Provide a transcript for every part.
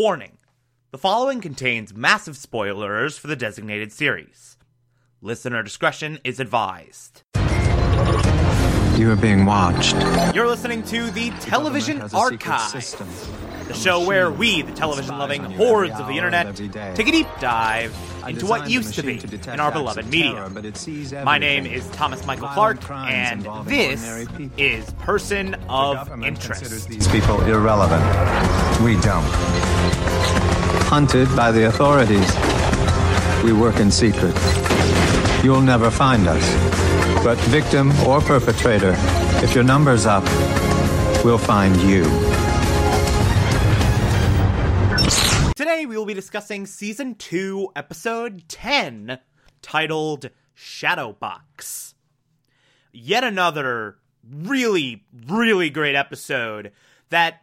Warning the following contains massive spoilers for the designated series. Listener discretion is advised. You are being watched. You're listening to the Television Archive, the show where we, the television loving hordes of the internet, take a deep dive into what used to be in our beloved media. terror, but it sees My name is Thomas Michael Clark, and this is Person of Interest. these people irrelevant. We don't. Hunted by the authorities. We work in secret. You'll never find us. But victim or perpetrator, if your number's up, we'll find you. Today we will be discussing Season 2, Episode 10, titled Shadowbox. Yet another really, really great episode that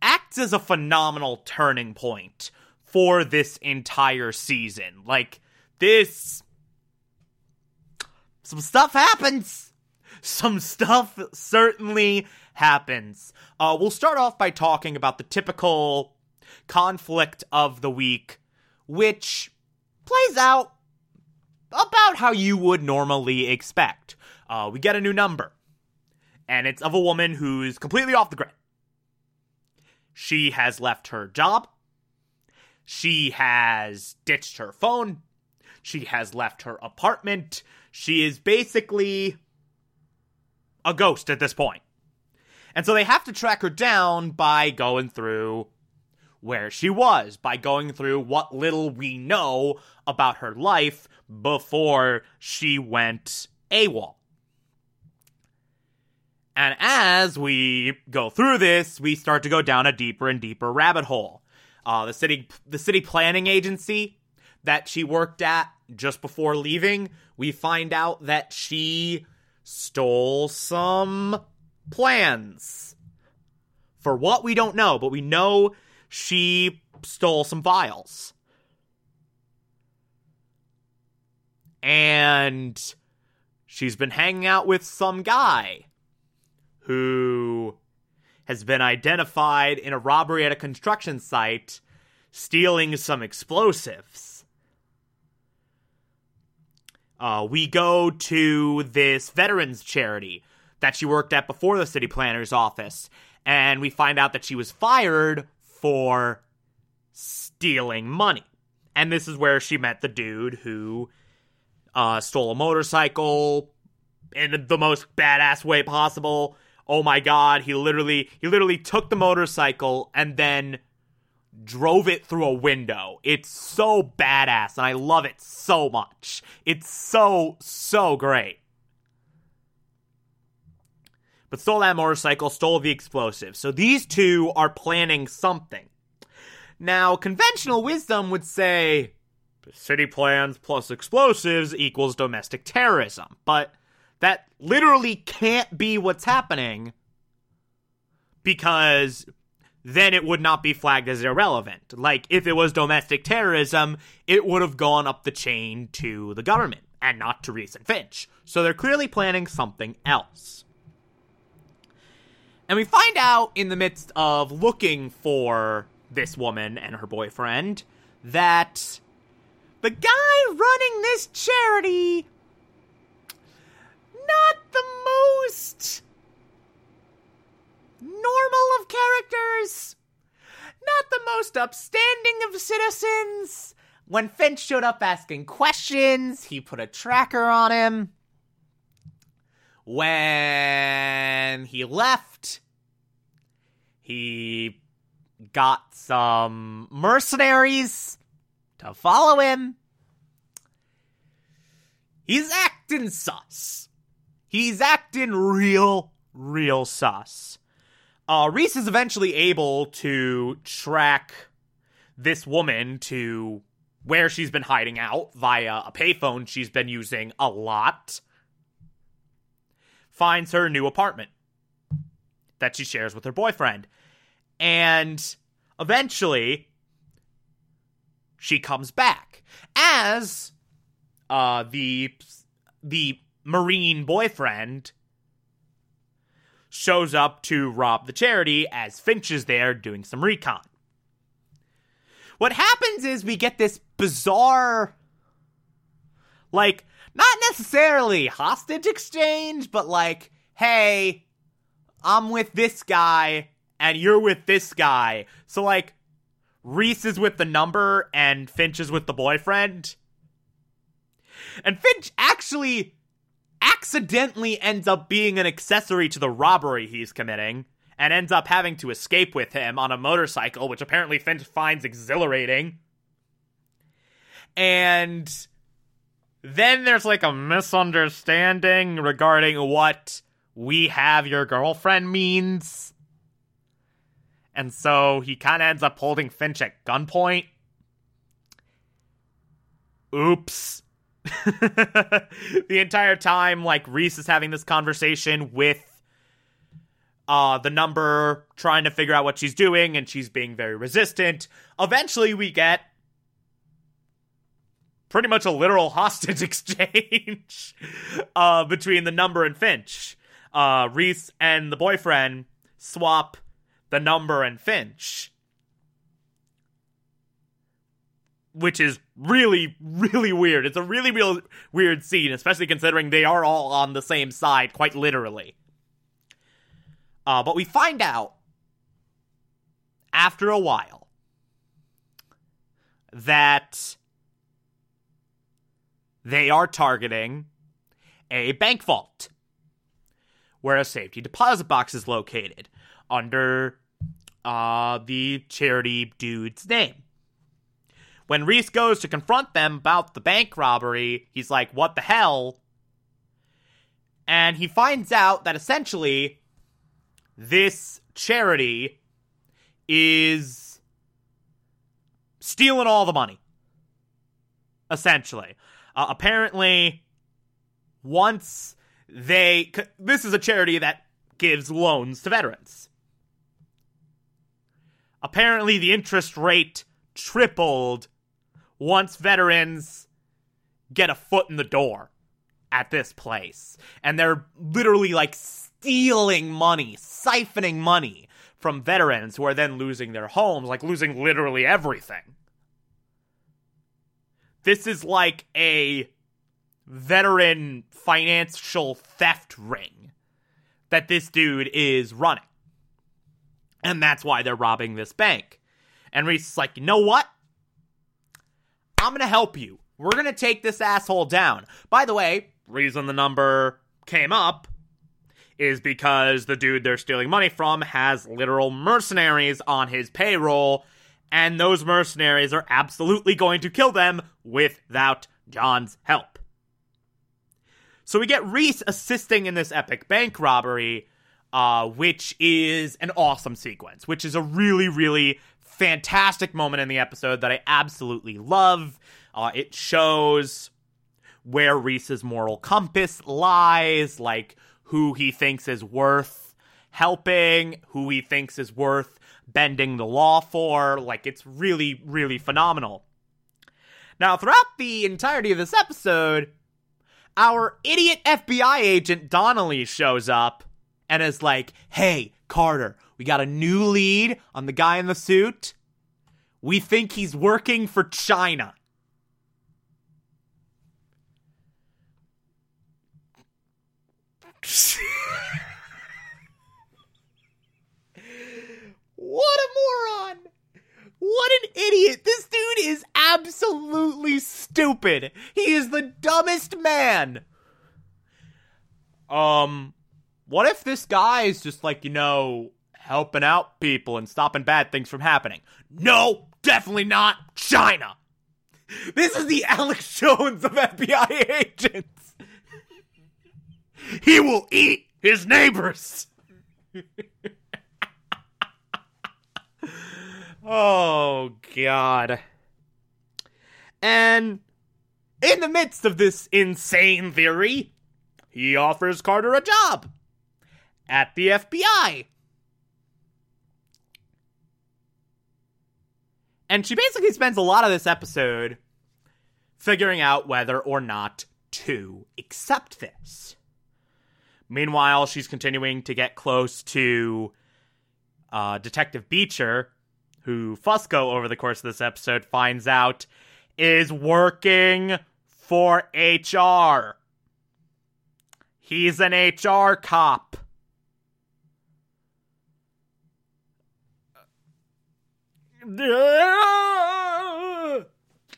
acts as a phenomenal turning point for this entire season. Like, this. Some stuff happens! Some stuff certainly happens. Uh, we'll start off by talking about the typical conflict of the week, which plays out about how you would normally expect. Uh, we get a new number, and it's of a woman who's completely off the grid. She has left her job. She has ditched her phone. She has left her apartment. She is basically a ghost at this point. And so they have to track her down by going through where she was, by going through what little we know about her life before she went AWOL. And as we go through this, we start to go down a deeper and deeper rabbit hole. Uh, the city, the city planning agency that she worked at just before leaving, we find out that she stole some plans. For what we don't know, but we know she stole some files. And she's been hanging out with some guy who has been identified in a robbery at a construction site stealing some explosives. Uh, we go to this veterans charity that she worked at before the city planner's office, and we find out that she was fired for stealing money. And this is where she met the dude who uh, stole a motorcycle in the most badass way possible. Oh my god, he literally he literally took the motorcycle and then drove it through a window. It's so badass and I love it so much. It's so so great. But stole that motorcycle, stole the explosives. So these two are planning something. Now, conventional wisdom would say city plans plus explosives equals domestic terrorism, but that literally can't be what's happening because then it would not be flagged as irrelevant. Like, if it was domestic terrorism, it would have gone up the chain to the government and not to Reese and Finch. So they're clearly planning something else. And we find out in the midst of looking for this woman and her boyfriend that the guy running this charity not the most normal of characters not the most upstanding of citizens when finch showed up asking questions he put a tracker on him when he left he got some mercenaries to follow him. He's acting sus. He's acting real, real sus. Uh, Reese is eventually able to track this woman to where she's been hiding out via a payphone she's been using a lot. Finds her new apartment that she shares with her boyfriend. And eventually, she comes back as uh, the the marine boyfriend shows up to rob the charity as Finch is there doing some recon. what happens is we get this bizarre, like, not necessarily hostage exchange, but like, hey, I'm with this guy and you're with this guy. So, like, Reese is with the number and Finch is with the boyfriend. And Finch actually accidentally ends up being an accessory to the robbery he's committing and ends up having to escape with him on a motorcycle, which apparently Finch finds exhilarating. And then there's like a misunderstanding regarding what we have your girlfriend means. And so he kind of ends up holding Finch at gunpoint. Oops. the entire time, like, Reese is having this conversation with uh, the number, trying to figure out what she's doing, and she's being very resistant. Eventually, we get pretty much a literal hostage exchange uh, between the number and Finch. Uh, Reese and the boyfriend swap the number and Finch. Which is really, really weird. It's a really, real weird scene, especially considering they are all on the same side, quite literally. Uh, but we find out after a while that they are targeting a bank vault where a safety deposit box is located under uh, the charity dude's name. When Reese goes to confront them about the bank robbery, he's like, What the hell? And he finds out that essentially this charity is stealing all the money. Essentially. Uh, apparently, once they. This is a charity that gives loans to veterans. Apparently, the interest rate tripled once veterans get a foot in the door at this place. And they're literally like stealing money, siphoning money from veterans who are then losing their homes, like losing literally everything. This is like a veteran financial theft ring that this dude is running. And that's why they're robbing this bank. And Reese is like, you know what? I'm gonna help you. We're gonna take this asshole down. By the way, reason the number came up is because the dude they're stealing money from has literal mercenaries on his payroll, and those mercenaries are absolutely going to kill them without John's help. So we get Reese assisting in this epic bank robbery, uh, which is an awesome sequence, which is a really, really fantastic moment in the episode that I absolutely love. Uh, it shows where Reese's moral compass lies, like who he thinks is worth helping, who he thinks is worth bending the law for. Like, it's really, really phenomenal. Now, throughout the entirety of this episode, our idiot FBI agent Donnelly shows up and is like, hey, Carter, we got a new lead on the guy in the suit. We think he's working for China. what a moron! What an idiot! This dude is absolutely stupid. He is the dumbest man. Um, what if this guy is just like, you know, helping out people and stopping bad things from happening? No, definitely not China. This is the Alex Jones of FBI agents. he will eat his neighbors. oh, God. And in the midst of this insane theory, he offers Carter a job at the FBI. And she basically spends a lot of this episode figuring out whether or not to accept this. Meanwhile, she's continuing to get close to uh, Detective Beecher, who Fusco over the course of this episode finds out is working for HR. He's an HR cop.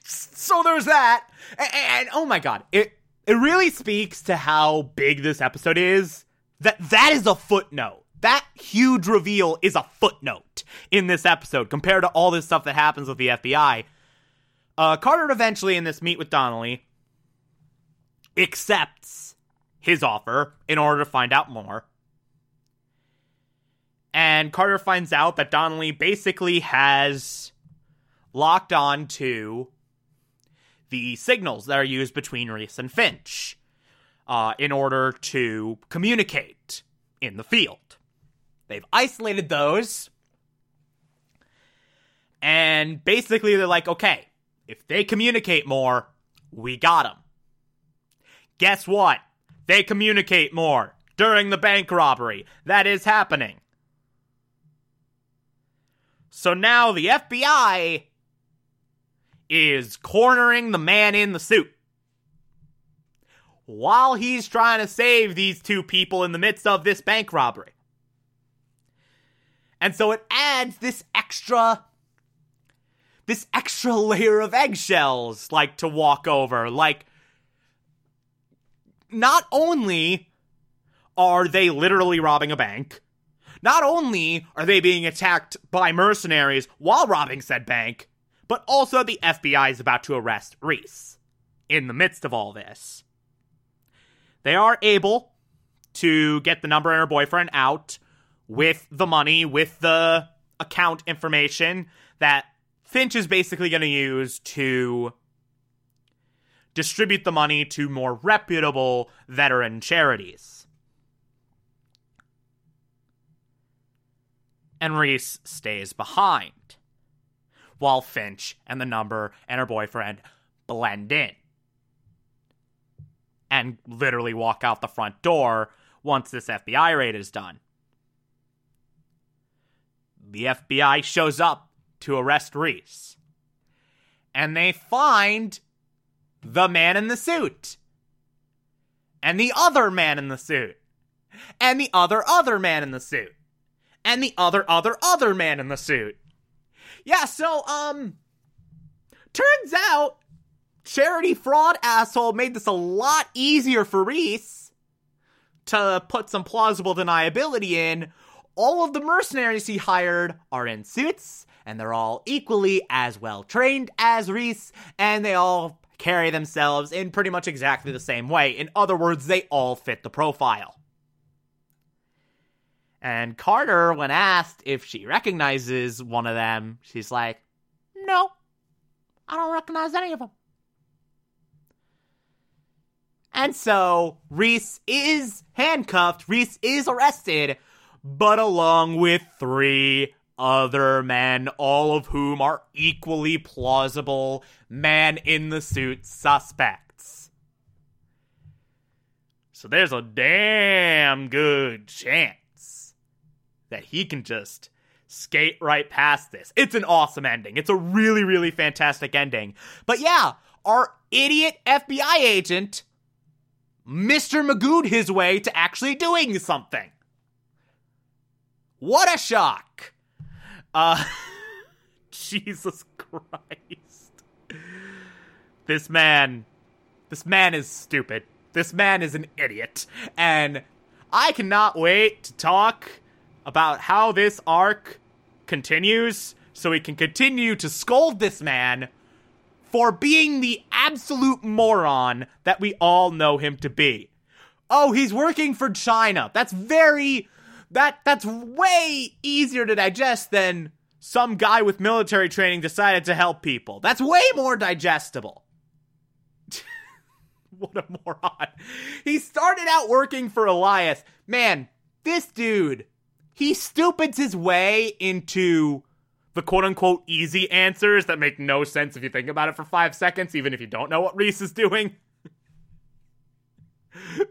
So there's that. And, and, oh my god, it it really speaks to how big this episode is. That that is a footnote. That huge reveal is a footnote in this episode compared to all this stuff that happens with the FBI. Uh, Carter eventually in this meet with Donnelly accepts his offer in order to find out more. And Carter finds out that Donnelly basically has locked on to the signals that are used between Reese and Finch uh, in order to communicate in the field. They've isolated those. And basically, they're like, okay, if they communicate more, we got them. Guess what? They communicate more during the bank robbery. That is happening. So now the FBI is cornering the man in the suit. While he's trying to save these two people in the midst of this bank robbery. And so it adds this extra this extra layer of eggshells like to walk over like not only are they literally robbing a bank not only are they being attacked by mercenaries while robbing said bank but also the FBI is about to arrest Reese in the midst of all this. They are able to get the number and her boyfriend out with the money, with the account information that Finch is basically going to use to distribute the money to more reputable veteran charities. And Reese stays behind while Finch and the number and her boyfriend blend in and literally walk out the front door once this FBI raid is done. The FBI shows up to arrest Reese. And they find the man in the suit. And the other man in the suit. And the other other man in the suit. And the other other other man in the suit. Yeah, so, um, turns out charity fraud asshole made this a lot easier for Reese to put some plausible deniability in. All of the mercenaries he hired are in suits, and they're all equally as well trained as Reese, and they all carry themselves in pretty much exactly the same way. In other words, they all fit the profile. And Carter, when asked if she recognizes one of them, she's like, No, I don't recognize any of them. And so Reese is handcuffed, Reese is arrested, but along with three other men, all of whom are equally plausible man in the suit suspects. So there's a damn good chance that he can just skate right past this. It's an awesome ending. It's a really, really fantastic ending. But yeah, our idiot FBI agent, Mr. Magoo'd, his way to actually doing something. What a shock. Uh, Jesus Christ. This man, this man is stupid. This man is an idiot. And I cannot wait to talk about how this arc continues so we can continue to scold this man for being the absolute moron that we all know him to be. Oh, he's working for China. That's very that that's way easier to digest than some guy with military training decided to help people. That's way more digestible. what a moron. He started out working for Elias. Man, this dude he stupids his way into the quote unquote easy answers that make no sense if you think about it for five seconds, even if you don't know what Reese is doing.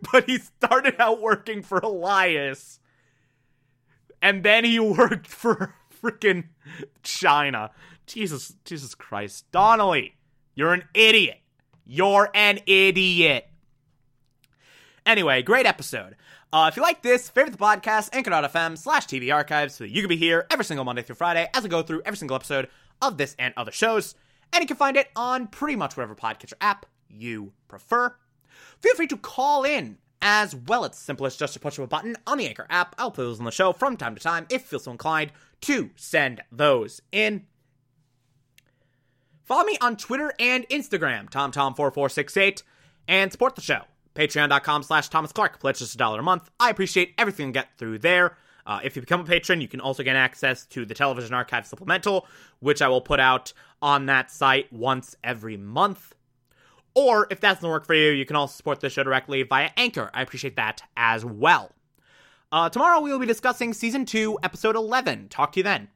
but he started out working for Elias, and then he worked for freaking China. Jesus, Jesus Christ. Donnelly, you're an idiot. You're an idiot. Anyway, great episode. Uh, if you like this, favorite the podcast, anchor.fm slash TV archives so that you can be here every single Monday through Friday as I go through every single episode of this and other shows. And you can find it on pretty much whatever podcatcher app you prefer. Feel free to call in as well. It's simple as just to push a button on the Anchor app. I'll play those on the show from time to time if you feel so inclined to send those in. Follow me on Twitter and Instagram, TomTom4468, and support the show. Patreon.com slash Thomas Clark. Pledge just a dollar a month. I appreciate everything you get through there. Uh, if you become a patron, you can also get access to the Television Archive Supplemental, which I will put out on that site once every month. Or if that doesn't work for you, you can also support the show directly via Anchor. I appreciate that as well. Uh, tomorrow we will be discussing season 2, episode 11. Talk to you then.